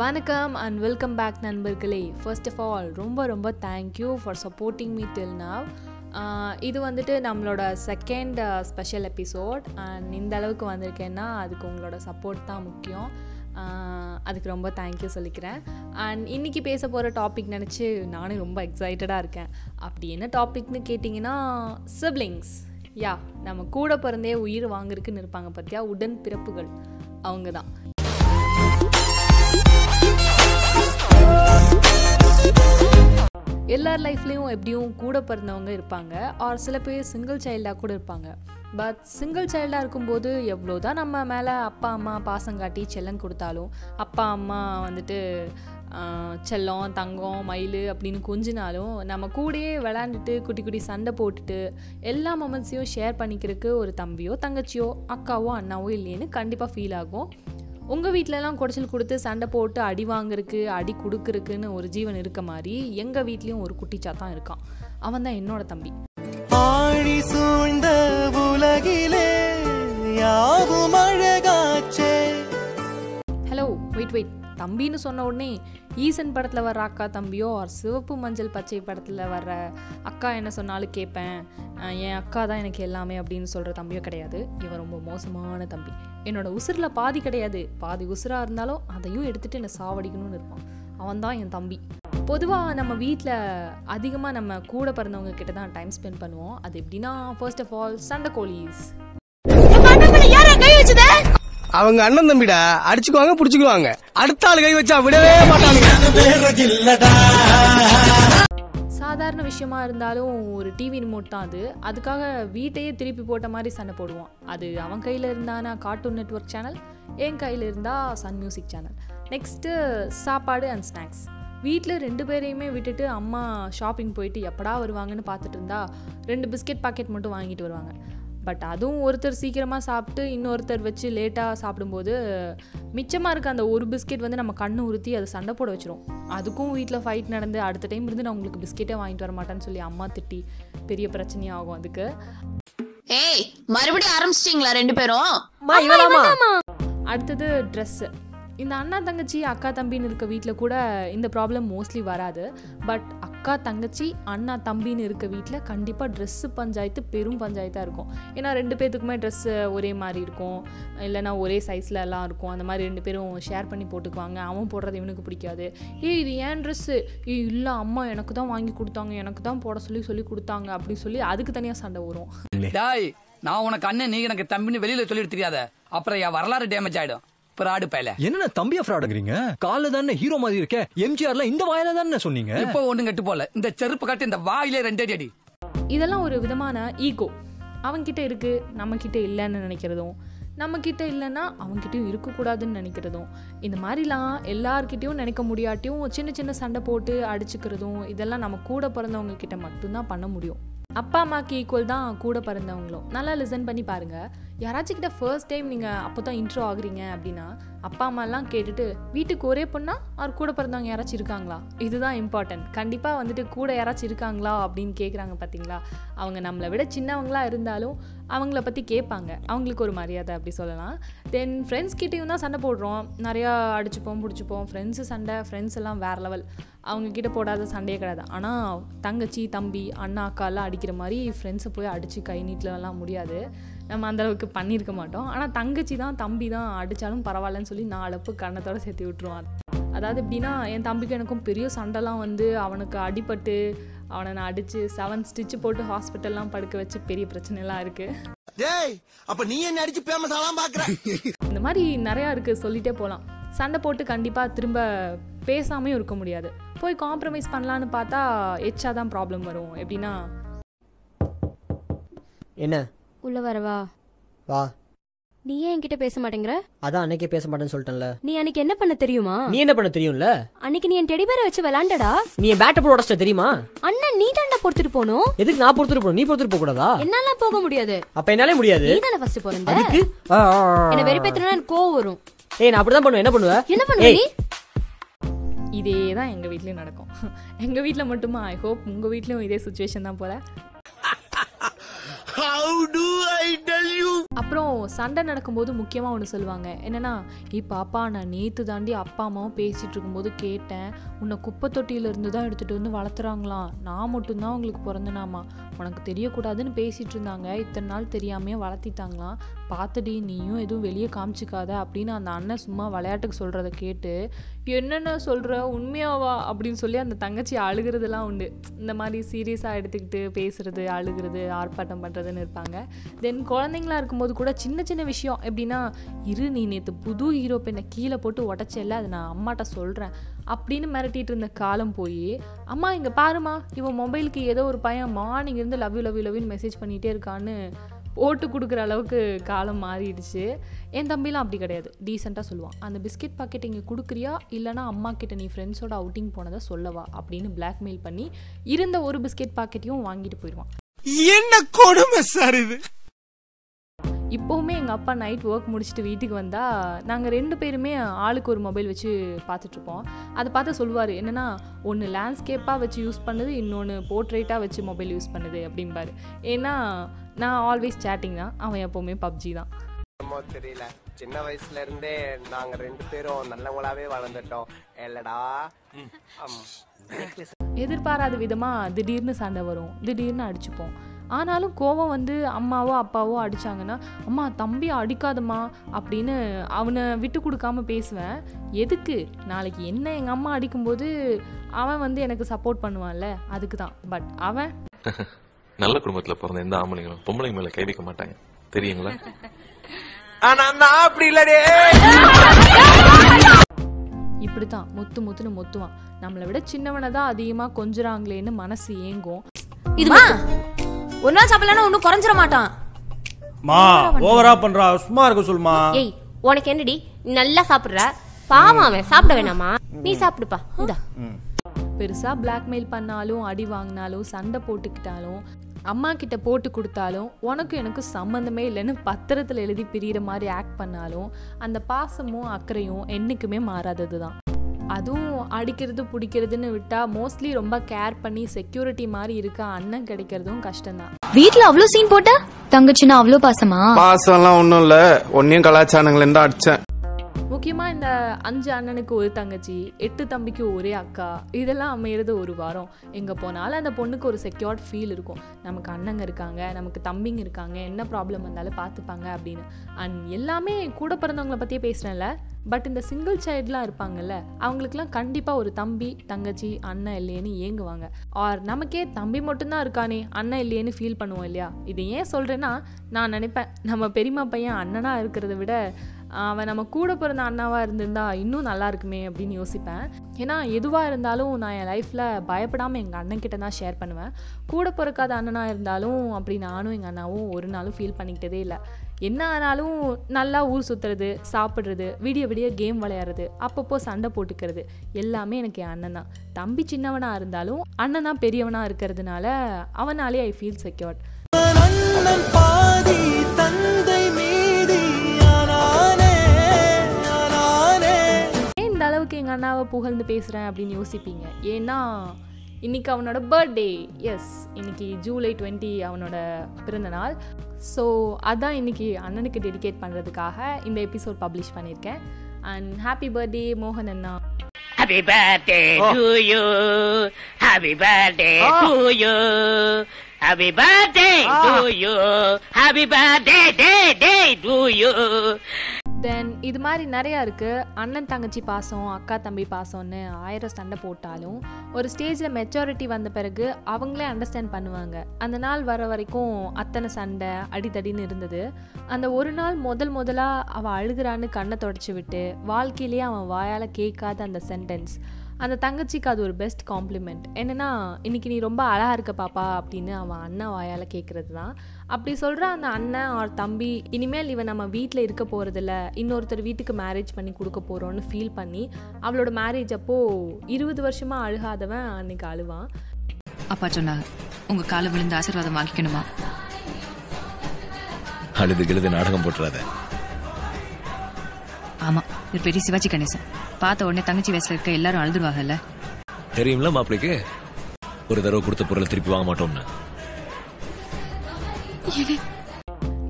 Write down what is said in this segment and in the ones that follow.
வணக்கம் and welcome back நண்பர்களே. First of all ரொம்ப ரொம்ப thank you for supporting me till now இது வந்துட்டு நம்மளோட செகண்ட் ஸ்பெஷல் எபிசோட் அண்ட் இந்த அளவுக்கு வந்திருக்கேன்னா அதுக்கு உங்களோட சப்போர்ட் தான் முக்கியம். அதுக்கு ரொம்ப தேங்க்யூ சொல்லிக்கிறேன். அண்ட் இன்றைக்கி பேச போகிற டாபிக் நினச்சி நானும் ரொம்ப எக்ஸைட்டடாக இருக்கேன். அப்படி என்ன டாபிக்னு கேட்டிங்கன்னா சிப்ளிங்ஸ் யா நம்ம கூட பிறந்தே உயிர் வாங்குறதுக்குன்னு இருப்பாங்க பார்த்தியா உடன் பிறப்புகள் அவங்க தான் எல்லார் லைஃப்லேயும் எப்படியும் கூட பிறந்தவங்க இருப்பாங்க. ஆர் சில பேர் சிங்கிள் சைல்டாக கூட இருப்பாங்க. பட் சிங்கிள் சைல்டாக இருக்கும்போது எவ்வளோ தான் நம்ம மேலே அப்பா அம்மா பாசம் காட்டி செல்லம் கொடுத்தாலும் அப்பா அம்மா வந்துட்டு செல்லம் தங்கம் மயில் அப்படின்னு கொஞ்சினாலும் நம்ம கூடயே விளாண்டுட்டு குட்டி குட்டி சண்டை போட்டுட்டு எல்லா மொமெண்ட்ஸையும் ஷேர் பண்ணிக்கிறதுக்கு ஒரு தம்பியோ தங்கச்சியோ அக்காவோ அண்ணாவோ இல்லைன்னு கண்டிப்பாக ஃபீல் ஆகும். உங்கள் வீட்டிலலாம் குடைச்சல் கொடுத்து சண்டை போட்டு அடி வாங்குறதுக்கு அடி கொடுக்குறக்குன்னு ஒரு ஜீவன் இருக்க மாதிரி எங்கள் வீட்லேயும் ஒரு குட்டிச்சா தான் இருக்கான். அவன் தான் என்னோட தம்பி. ஆழி சூழ்ந்த உலகிலே யாவுமா வெயிட் வெயிட் தம்பின்னு சொன்ன உடனே ஈசன் படத்தில் வர்ற அக்கா தம்பியோ ஆர் சிவப்பு மஞ்சள் பச்சை படத்தில் வர்ற அக்கா என்ன சொன்னாலும் கேட்பேன் என் அக்கா தான் எனக்கு எல்லாமே அப்படின்னு சொல்கிற தம்பியோ கிடையாது. இவன் ரொம்ப மோசமான தம்பி. என்னோட உசுரில் பாதி கிடையாது. பாதி உசுராக இருந்தாலும் அதையும் எடுத்துகிட்டு என்னை சாவடிக்கணும்னு இருப்பான். அவன் தான் என் தம்பி. பொதுவாக நம்ம வீட்டில் அதிகமாக நம்ம கூட பிறந்தவங்க கிட்ட தான் டைம் ஸ்பெண்ட் பண்ணுவோம். அது எப்படின்னா ஃபர்ஸ்ட் ஆஃப் ஆல் சண்டை கோழிஸ். அவங்க அண்ணன் தம்பிடா அடிச்சுக்குவாங்க புடிச்சுக்குவாங்க. அடுத்த ஆள் கை வச்சா விடவே மாட்டாங்க சாதாரண விஷயமா இருந்தாலும் ஒரு டிவி ரிமோட் தான் அது. அதுக்காக வீட்டையே திருப்பி போட்ட மாதிரி சண்டை போடுவான் அது அவன் கையில் இருந்தானா கார்ட்டூன் நெட்வொர்க் சேனல் என் கையில் இருந்தால் சன் மியூசிக் சேனல் நெக்ஸ்ட்டு சாப்பாடு அண்ட் ஸ்நாக்ஸ் வீட்டில் ரெண்டு பேரையுமே விட்டுட்டு அம்மா ஷாப்பிங் போயிட்டு எப்படா வருவாங்கன்னு பார்த்துட்டு இருந்தா ரெண்டு பிஸ்கெட் பாக்கெட் மட்டும் வாங்கிட்டு வருவாங்க. பட் அதுவும் ஒருத்தர் சீக்கிரமாக சாப்பிட்டு இன்னொருத்தர் வச்சு லேட்டாக சாப்பிடும்போது மிச்சமாக இருக்க அந்த ஒரு பிஸ்கெட் வந்து நம்ம கண்ணு உறுத்தி அதை சண்டை போட வச்சிரும். அதுக்கும் வீட்டில் ஃபைட் நடந்து அடுத்த டைம் இருந்து நான் உங்களுக்கு பிஸ்கெட்டே வாங்கிட்டு வர மாட்டேன்னு சொல்லி அம்மா திட்டி பெரிய பிரச்சனையாகும் அதுக்கு. ஏய் மறுபடியும் ஆரம்பிச்சிட்டீங்களா ரெண்டு பேரும்? அடுத்தது ட்ரெஸ்ஸு இந்த அண்ணா தங்கச்சி அக்கா தம்பின்னு இருக்க வீட்டில் கூட இந்த ப்ராப்ளம் மோஸ்ட்லி வராது. பட் அக்கா தங்கச்சி அண்ணா தம்பின்னு இருக்க வீட்டில் கண்டிப்பாக ட்ரெஸ்ஸு பஞ்சாயத்து பெரும் பஞ்சாயத்தாக இருக்கும். ஏன்னா ரெண்டு பேர்த்துக்குமே ட்ரெஸ்ஸு ஒரே மாதிரி இருக்கும். இல்லைனா ஒரே சைஸில் எல்லாம் இருக்கும். அந்த மாதிரி ரெண்டு பேரும் ஷேர் பண்ணி போட்டுக்குவாங்க. அவன் போடுறது இவனுக்கு பிடிக்காது. ஏய் இது ஏன் ட்ரெஸ்ஸு ஏய் இல்லை அம்மா எனக்கு தான் வாங்கி கொடுத்தாங்க. எனக்கு தான் போட சொல்லி சொல்லி கொடுத்தாங்க. அப்படின்னு சொல்லி அதுக்கு தனியாக சண்டை வரும். டாய் நான் உனக்கு அண்ணன் நீ எனக்கு தம்பின்னு வெளியில் சொல்லிட்டு தெரியாத. அப்புறம் என் வரலாறு டேமேஜ் ஆகிடும் பிராடு பயல என்ன தம்பியா ஃப்ராடுங்கிறீங்க கால தானே ஹீரோ மாதிரி இருக்கே? எம்ஜிஆர்ல இந்த வாயில தானே சொன்னீங்க? இப்போ ஒண்ணும் கெட்டு போல. இந்த செருப்பு கட்டு இந்த வாயிலே ரெண்டு அடி அடி. இதெல்லாம் ஒரு விதமான ஈகோ அவன்கிட்ட இருக்கு நம்ம கிட்ட இல்லைன்னு நினைக்கிறதும். நம்ம கிட்ட இல்லைன்னா அவன்கிட்டயும் இருக்கக்கூடாதுன்னு நினைக்கிறதும். இந்த மாதிரிலாம் எல்லார்கிட்டயும் நினைக்க முடியாட்டியும் சின்ன சின்ன சண்டை போட்டு அடிச்சுக்கிறதும் இதெல்லாம் நம்ம கூட பிறந்தவங்க கிட்ட மட்டும்தான் பண்ண முடியும். அப்பா அம்மாக்கு ஈக்குவல் தான் கூட பிறந்தவங்களும். நல்லா லிசன் பண்ணி பாருங்க. யாராச்சும் கிட்ட ஃபர்ஸ்ட் டைம் நீங்கள் அப்போ தான் இன்ட்ரோ ஆகுறீங்க அப்படின்னா அப்பா அம்மாலாம் கேட்டுட்டு வீட்டுக்கு ஒரே பொண்ணா? அவர் கூட பிறந்தவங்க யாராச்சும் இருக்காங்களா? இதுதான் இம்பார்ட்டன்ட் கண்டிப்பாக வந்துட்டு கூட யாராச்சும் இருக்காங்களா அப்படின்னு கேட்குறாங்க பார்த்தீங்களா அவங்க நம்மளை விட சின்னவங்களாக இருந்தாலும் அவங்கள பற்றி கேட்பாங்க. அவங்களுக்கு ஒரு மரியாதை அப்படி சொல்லலாம். தென் ஃப்ரெண்ட்ஸ் கிட்டேயும் தான் சண்டை போடுறோம். நிறையா அடிச்சுப்போம் பிடிச்சிப்போம். ஃப்ரெண்ட்ஸு சண்டை ஃப்ரெண்ட்ஸ் எல்லாம் வேறு லெவல் அவங்கக்கிட்ட போடாத சண்டையே கிடையாது. ஆனால் தங்கச்சி தம்பி அண்ணா அக்காலாம் அடிக்கிற மாதிரி ஃப்ரெண்ட்ஸை போய் அடித்து கை நீட்டலாம் முடியாது. நம்ம அந்த அளவுக்கு பண்ணியிருக்க மாட்டோம். ஆனால் தங்கச்சி தான் தம்பி தான் அடித்தாலும் பரவாயில்லன்னு சொல்லி நாலப்பு கண்ணத்தோட சேர்த்து விட்டுருவான் அதாவது எப்படின்னா என் தம்பிக்கு எனக்கும் பெரிய சண்டைலாம் வந்து அவனுக்கு அடிபட்டு அவனை நான் அடித்து செவன் ஸ்டிச்சு போட்டு ஹாஸ்பிட்டல்லாம் படுக்க வச்சு பெரிய பிரச்சனைலாம் இருக்குது டேய் அப்ப நீ என்ன அடிச்சு ஃபேமஸ் ஆலாம் பாக்குற? இந்த மாதிரி நிறையா இருக்குது சொல்லிட்டே போகலாம் சண்டை போட்டு கண்டிப்பாக திரும்ப பேசாமையும் இருக்க முடியாது. போய் காம்ப்ரமைஸ் பண்ணலான்னு பார்த்தா எச்சா தான் ப்ராப்ளம் வரும். எப்படின்னா என்ன? உள்ள வரவா வா. நீ ஏன் என்கிட்ட பேச மாட்டேங்கிற? அதான் அன்னைக்கே பேச மாட்டேன்னு சொல்லிட்டேன்ல. நீ அன்னைக்கு என்ன பண்ண தெரியுமா? நீ என்ன பண்ண தெரியும்ல? அன்னைக்கு நீ என் டெடிபேரை வச்சு விளாண்டடா நீ என் பேட்டை போட உடச்சிட்ட தெரியுமா? அண்ணன் நீ தாண்டா பொறுத்துட்டு போனோம் எதுக்கு நான் பொறுத்துட்டு போகணும்? நீ பொறுத்துட்டு போக கூடாதா? என்னால போக முடியாது. அப்ப என்னாலே முடியாது. நீ தானே ஃபர்ஸ்ட் பிறந்த. அதுக்கு. என்ன வெறுப்பேத்தனா எனக்கு கோவம் வரும். ஏய் நான் அப்படிதான் பண்ணுவேன். என்ன பண்ணுவ? என்ன பண்ணுவ நீ? இதே தான் எங்கள் வீட்லேயும் நடக்கும். எங்கள் வீட்டில் மட்டுமா? ஐ ஹோப் உங்கள் வீட்லேயும் இதே சுச்சுவேஷன் தான் போல. ஹவு டு அப்புறம் சண்டை நடக்கும்போது முக்கியமாக ஒன்று சொல்லுவாங்க. என்னென்னா இப்போ பாப்பா நான் நேற்று தாண்டி அப்பா அம்மாவும் பேசிகிட்டு இருக்கும்போது கேட்டேன். உன்னை குப்பை தொட்டியிலேருந்து தான் எடுத்துகிட்டு வந்து வளர்த்துறாங்களாம். நான் மட்டும்தான் உங்களுக்கு பிறந்தனாமா? உனக்கு தெரியக்கூடாதுன்னு பேசிகிட்டு இருந்தாங்க. இத்தனை நாள் தெரியாமையே வளர்த்திட்டாங்களாம். பார்த்துடி நீயும் எதுவும் வெளியே காமிச்சிக்காத அப்படின்னு அந்த அண்ணன் சும்மா விளையாட்டுக்கு சொல்கிறத கேட்டு என்னென்ன சொல்கிற உண்மையாவா? அப்படின்னு சொல்லி அந்த தங்கச்சி அழுகிறதுலாம் உண்டு. இந்த மாதிரி சீரியஸாக எடுத்துக்கிட்டு பேசுகிறது அழுகிறது ஆர்ப்பாட்டம் பண்ணுறதுன்னு இருப்பாங்க. தென் குழந்தைங்களா இருக்கும்போது கூட சின்ன சின்ன விஷயம். எப்படின்னா இரு நீ நேற்று புது ஹீரோ பெண்ணை கீழே போட்டு உடச்சல அதை நான் அம்மாட்ட சொல்கிறேன் அப்படின்னு மிரட்டிட்டு இருந்த காலம் போய் அம்மா இங்கே பாருமா இவன் மொபைலுக்கு ஏதோ ஒரு பையன் மார்னிங் இருந்து லவ் யூ லவ் யூ லவ்யூன்னு மெசேஜ் பண்ணிகிட்டே இருக்கான்னு போட்டு கொடுக்குற அளவுக்கு காலம் மாறிடுச்சு. என் தம்பிலாம் அப்படி கிடையாது. டீசெண்டாக சொல்லுவான். அந்த பிஸ்கெட் பாக்கெட் இங்கே கொடுக்குறியா? இல்லைனா அம்மா கிட்ட நீ ஃப்ரெண்ட்ஸோட அவுட்டிங் போனதை சொல்லவா? அப்படின்னு பிளாக்மெயில் பண்ணி இருந்த ஒரு பிஸ்கெட் பாக்கெட்டையும் வாங்கிட்டு போயிடுவான். என்ன கொடுமை சார் இது? இப்போவுமே எங்கள் அப்பா நைட் ஒர்க் முடிச்சுட்டு வீட்டுக்கு வந்தால் நாங்கள் ரெண்டு பேருமே ஆளுக்கு ஒரு மொபைல் வச்சு பார்த்துட்ருப்போம் அதை பார்த்து சொல்லுவார் என்னென்னா ஒன்று லேண்ட்ஸ்கேப்பாக வச்சு யூஸ் பண்ணுது இன்னொன்று போர்ட்ரேட்டாக வச்சு மொபைல் யூஸ் பண்ணுது அப்படிம்பாரு. ஏன்னா நான் ஆல்வேஸ் சேட்டிங் தான். அவன் எப்போவுமே பப்ஜி தான். தெரியல. சின்ன வயசுல இருந்தே நாங்க ரெண்டு பேரும் நல்லவங்களாவே வளர்ந்துட்டோம். இல்லடா. எதிர்பாராத விதமாக திடீர்னு சண்டை வரும். திடீர்னு அடிச்சுப்போம். ஆனாலும் கோவம் வந்து அம்மாவோ அப்பாவோ அடிச்சாங்கன்னா அம்மா தம்பி அடிக்காதம்மா அப்படின்னு அவனை விட்டு கொடுக்காம பேசுவேன். எதுக்கு? நாளைக்கு என்ன எங்கள் அம்மா அடிக்கும்போது அவன் வந்து எனக்கு சப்போர்ட் பண்ணுவான்ல அதுக்கு தான் பட் அவன் நல்ல குடும்பத்துல பிறந்த எந்த ஆம்பளைங்களும் பொம்பளைங்க மேல கை வைக்க மாட்டாங்க. தெரியுங்களா? ஆனா நான் அப்படி இல்லடே. இப்படி தான் முத்து முத்துன்னு முத்துவான். நம்மளை விட சின்னவனை தான் அதிகமாக கொஞ்சுறாங்களேன்னு மனசு ஏங்கும். இது ஒரு நாள் சாப்பிடலன்னா ஒன்னும் குறைஞ்சிட மாட்டான். மா ஓவரா பண்றா சும்மா இருக்க சொல்லுமா. ஏய் உனக்கு என்னடி நீ நல்லா சாப்பிடுற? பாவம் அவன் சாப்பிட வேணாமா? நீ சாப்பிடுப்பா இந்தா. பெருசாக பிளாக்மெயில் பண்ணாலும் அடி வாங்கினாலும் சண்டை போட்டுக்கிட்டாலும் அம்மா கிட்ட போட்டு கொடுத்தாலும் உனக்கு எனக்கு சம்மந்தமே இல்லைன்னு பத்திரத்தில் எழுதி பிரியிற மாதிரி ஆக்ட் பண்ணாலும் அந்த பாசமும் அக்கறையும் என்றைக்குமே மாறாதது தான் அதுவும் அடிக்கிறது பிடிக்கிறதுன்னு விட்டா மோஸ்ட்லி ரொம்ப கேர் பண்ணி செக்யூரிட்டி மாதிரி இருக்க அண்ணன் கிடைக்கிறதும் கஷ்டம்தான். வீட்ல அவ்ளோ சீன் போட்ட? தங்கச்சினா அவ்ளோ பாசமா? பாசம் எல்லாம் ஒண்ணும் இல்ல. ஒன்னையும் கலாச்சாரங்கள் தான் அடிச்சேன். முக்கியமாக இந்த அஞ்சு அண்ணனுக்கு ஒரு தங்கச்சி எட்டு தம்பிக்கு ஒரே அக்கா இதெல்லாம் அமையிறது ஒரு வாரம். எங்கே போனாலும் அந்த பொண்ணுக்கு ஒரு செக்யூர்ட் ஃபீல் இருக்கும். நமக்கு அண்ணங்க இருக்காங்க நமக்கு தம்பிங்க இருக்காங்க என்ன ப்ராப்ளம் வந்தாலும் பார்த்துப்பாங்க அப்படின்னு. அண்ட் எல்லாமே கூட பிறந்தவங்கள பற்றியே பேசுகிறேன்ல பட் இந்த சிங்கிள் சைல்ட்லாம் இருப்பாங்கல்ல அவங்களுக்குலாம் கண்டிப்பாக ஒரு தம்பி தங்கச்சி அண்ணன் இல்லையேன்னு ஏங்குவாங்க. ஆர் நமக்கே தம்பி மட்டும்தான் இருக்கானே அண்ணன் இல்லையேன்னு ஃபீல் பண்ணுவோம் இல்லையா? இது ஏன் சொல்கிறேன்னா நான் நினைப்பேன் நம்ம பெரியம்மா பையன் அண்ணனாக இருக்கிறத விட அவன் நம்ம கூட பிறந்த அண்ணாவாக இருந்திருந்தா இன்னும் நல்லா இருக்குமே அப்படின்னு யோசிப்பேன். ஏன்னா எதுவாக இருந்தாலும் நான் என் லைஃப்பில் பயப்படாமல் எங்கள் அண்ணன் கிட்ட தான் ஷேர் பண்ணுவேன். கூட பிறக்காத அண்ணனாக இருந்தாலும் அப்படி நானும் எங்கள் அண்ணாவும் ஒரு நாளும் ஃபீல் பண்ணிக்கிட்டதே இல்லை. என்ன ஆனாலும் நல்லா ஊர் சுற்றுறது சாப்பிட்றது விடிய விடிய கேம் விளையாடுறது அப்பப்போ சண்டை போட்டுக்கிறது எல்லாமே எனக்கு என் அண்ணன் தான். தம்பி சின்னவனாக இருந்தாலும் அண்ணன் தான் பெரியவனாக இருக்கிறதுனால அவனாலே ஐ ஃபீல் செக்யூர்ட் இந்த அளவுக்கு எங்கள் அண்ணாவை புகழ்ந்து பேசுகிறேன் அப்படின்னு யோசிப்பீங்க? ஏன்னா இன்னைக்கு அவனோட பர்த்டே எஸ் இன்னைக்கு ஜூலை டுவெண்ட்டி அவனோட பிறந்த நாள். ஸோ அதான் இன்னைக்கு அண்ணனுக்கு டெடிகேட் பண்ணுறதுக்காக இந்த எபிசோட் பப்ளிஷ் பண்ணியிருக்கேன் அண்ட் ஹாப்பி பர்த்டே மோகன் அண்ணா Happy birthday to you. Happy birthday to you. Happy birthday to you. Happy birthday day day to you. தென் இது மாதிரி நிறையா இருக்குது அண்ணன் தங்கச்சி பாசம் அக்கா தம்பி பாசம்னு ஆயிரம் சண்டை போட்டாலும் ஒரு ஸ்டேஜில் மெச்சாரிட்டி வந்த பிறகு அவங்களே அண்டர்ஸ்டாண்ட் பண்ணுவாங்க. அந்த நாள் வர வரைக்கும் அத்தனை சண்டை அடிதடின்னு இருந்தது. அந்த ஒரு நாள் முதல் முதலாக அவள் அழுகிறான்னு கண்ணை தொடச்சி விட்டு வாழ்க்கையிலேயே அவன் வாயால் கேட்காத அந்த சென்டென்ஸ் அந்த தங்கச்சிக்கு அது ஒரு பெஸ்ட் காம்ப்ளிமெண்ட் என்னென்னா இன்னைக்கு நீ ரொம்ப அழகாக இருக்க பாப்பா அப்படின்னு அவன் அண்ணன் வாயால் கேட்குறது தான் அப்படி சொல்கிற அந்த அண்ணன் ஆர் தம்பி இனிமேல் இவன் நம்ம வீட்டில் இருக்க போகிறதில்ல இன்னொருத்தர் வீட்டுக்கு மேரேஜ் பண்ணி கொடுக்க போகிறோன்னு ஃபீல் பண்ணி அவளோட மேரேஜ் அப்போது இருபது வருஷமாக அழுகாதவன் அன்னைக்கு அழுவான். அப்பா சொன்னாங்க உங்க கால விழுந்து ஆசீர்வாதம் வாங்கிக்கணுமா? அழுது கிழுது நாடகம் போட்டுறாத. ஆமா. இவர் பெரிய சிவாஜி கணேசன். பார்த்த உடனே தங்கச்சி வயசுல இருக்க எல்லாரும் அழுதுருவாங்கல்ல? தெரியும்ல மாப்பிளைக்கு? ஒரு தடவை கொடுத்த பொருளை திருப்பி வாங்க மாட்டோம்னு.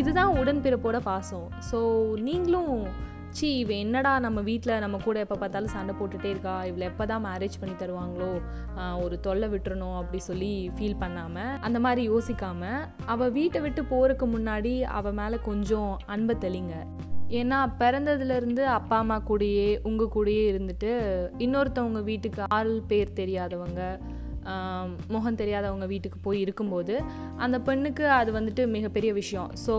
இதுதான் உடன்பிறப்போட பாசம். ஸோ நீங்களும் சி இவ என்னடா நம்ம வீட்டில் நம்ம கூட எப்போ பார்த்தாலும் சண்டை போட்டுகிட்டே இருக்கா? இவளை எப்போ தான் மேரேஜ் பண்ணி தருவாங்களோ? ஒரு தொல்லை விட்டுறணும் அப்படி சொல்லி ஃபீல் பண்ணாமல் அந்த மாதிரி யோசிக்காமல் அவள் வீட்டை விட்டு போகிறதுக்கு முன்னாடி அவள் மேலே கொஞ்சம் அன்பை தெளிங்க. ஏன்னா பிறந்ததுலேருந்து அப்பா அம்மா கூடயே உங்கள் கூடயே இருந்துட்டு இன்னொருத்தவங்க வீட்டுக்கு ஆள் பேர் தெரியாதவங்க முகம் தெரியாதவங்க வீட்டுக்கு போய் இருக்கும்போது அந்த பெண்ணுக்கு அது வந்துட்டு மிகப்பெரிய விஷயம். ஸோ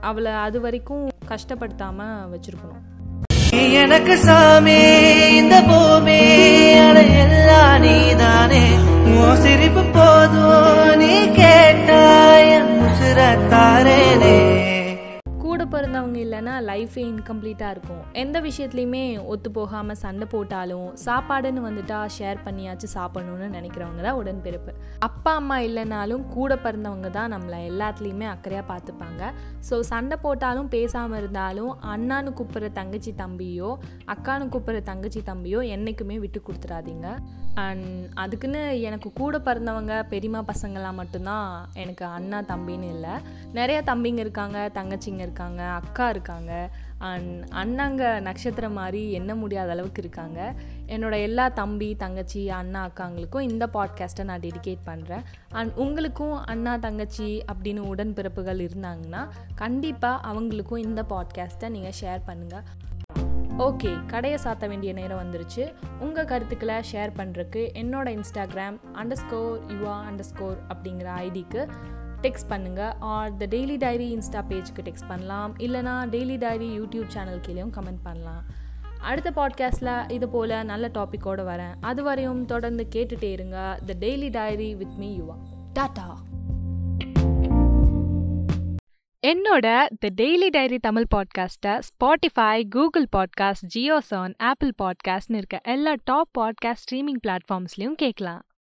அவளை அது வரைக்கும் கஷ்டப்படுத்தாமல் வச்சுருக்கணும். எனக்கு சாமி இந்த பூமி எல்லாம் நீதானே. சிரிப்பு போ இல்லைன்னா லைஃபே இன்கம்ப்ளீட்டாக இருக்கும். எந்த விஷயத்துலையுமே ஒத்து போகாமல் சண்டை போட்டாலும் சாப்பாடுன்னு வந்துட்டா ஷேர் பண்ணியாச்சும் சாப்பிடணும்னு நினைக்கிறவங்க தான் உடன்பிறப்பு. அப்பா அம்மா இல்லைனாலும் கூட பிறந்தவங்க தான் நம்மளை எல்லாத்துலேயுமே அக்கறையாக பார்த்துப்பாங்க. ஸோ சண்டை போட்டாலும் பேசாமல் இருந்தாலும் அண்ணான்னு கூப்பிட்ற தங்கச்சி தம்பியோ அக்கானு கூப்பிட்ற தங்கச்சி தம்பியோ என்றைக்குமே விட்டு கொடுத்துறாதீங்க அண்ட் அதுக்குன்னு எனக்கு கூட பிறந்தவங்க பெரியம்மா பசங்களாம் மட்டும்தான் எனக்கு அண்ணா தம்பின்னு இல்லை. நிறையா தம்பிங்க இருக்காங்க தங்கச்சிங்க இருக்காங்க அக்கா இருக்காங்க. அண்ட் அண்ணாங்க நட்சத்திரம் மாதிரி எண்ண முடியாத அளவுக்கு இருக்காங்க. என்னோட எல்லா தம்பி தங்கச்சி அண்ணா அக்காங்களுக்கும் இந்த பாட்காஸ்ட்டை நான் டெடிகேட் பண்ணுறேன் அண்ட் உங்களுக்கும் அண்ணா தங்கச்சி அப்படின்னு உடன்பிறப்புகள் இருந்தாங்கன்னா கண்டிப்பாக அவங்களுக்கும் இந்த பாட்காஸ்ட்டை நீங்கள் ஷேர் பண்ணுங்கள் ஓகே கடையை சாத்த வேண்டிய நேரம் வந்துருச்சு. உங்கள் கருத்துக்களை ஷேர் பண்ணுறக்கு என்னோட Instagram underscore Yuva underscore அப்படிங்கிற ஐடிக்கு டெக்ஸ்ட் பண்ணுங்கள் or the daily diary insta பேஜ்க்கு text பண்ணலாம். இல்லைனா டெய்லி டைரி யூடியூப் சேனல் கீழேயும் கமெண்ட் பண்ணலாம். அடுத்த பாட்காஸ்ட்டில் இது போல் நல்ல டாப்பிக்கோடு வரேன். அது வரையும் தொடர்ந்து கேட்டுட்டே இருங்க. The daily diary with me Yuva tata. என்னோட த டெய்லி டைரி தமிழ் பாட்காஸ்ட்டை Spotify Google podcast JioSaavn Apple பாட்காஸ்ட்னு இருக்க எல்லா டாப் பாட்காஸ்ட் ஸ்ட்ரீமிங் பிளாட்ஃபார்ம்ஸ்லையும் கேட்கலாம்.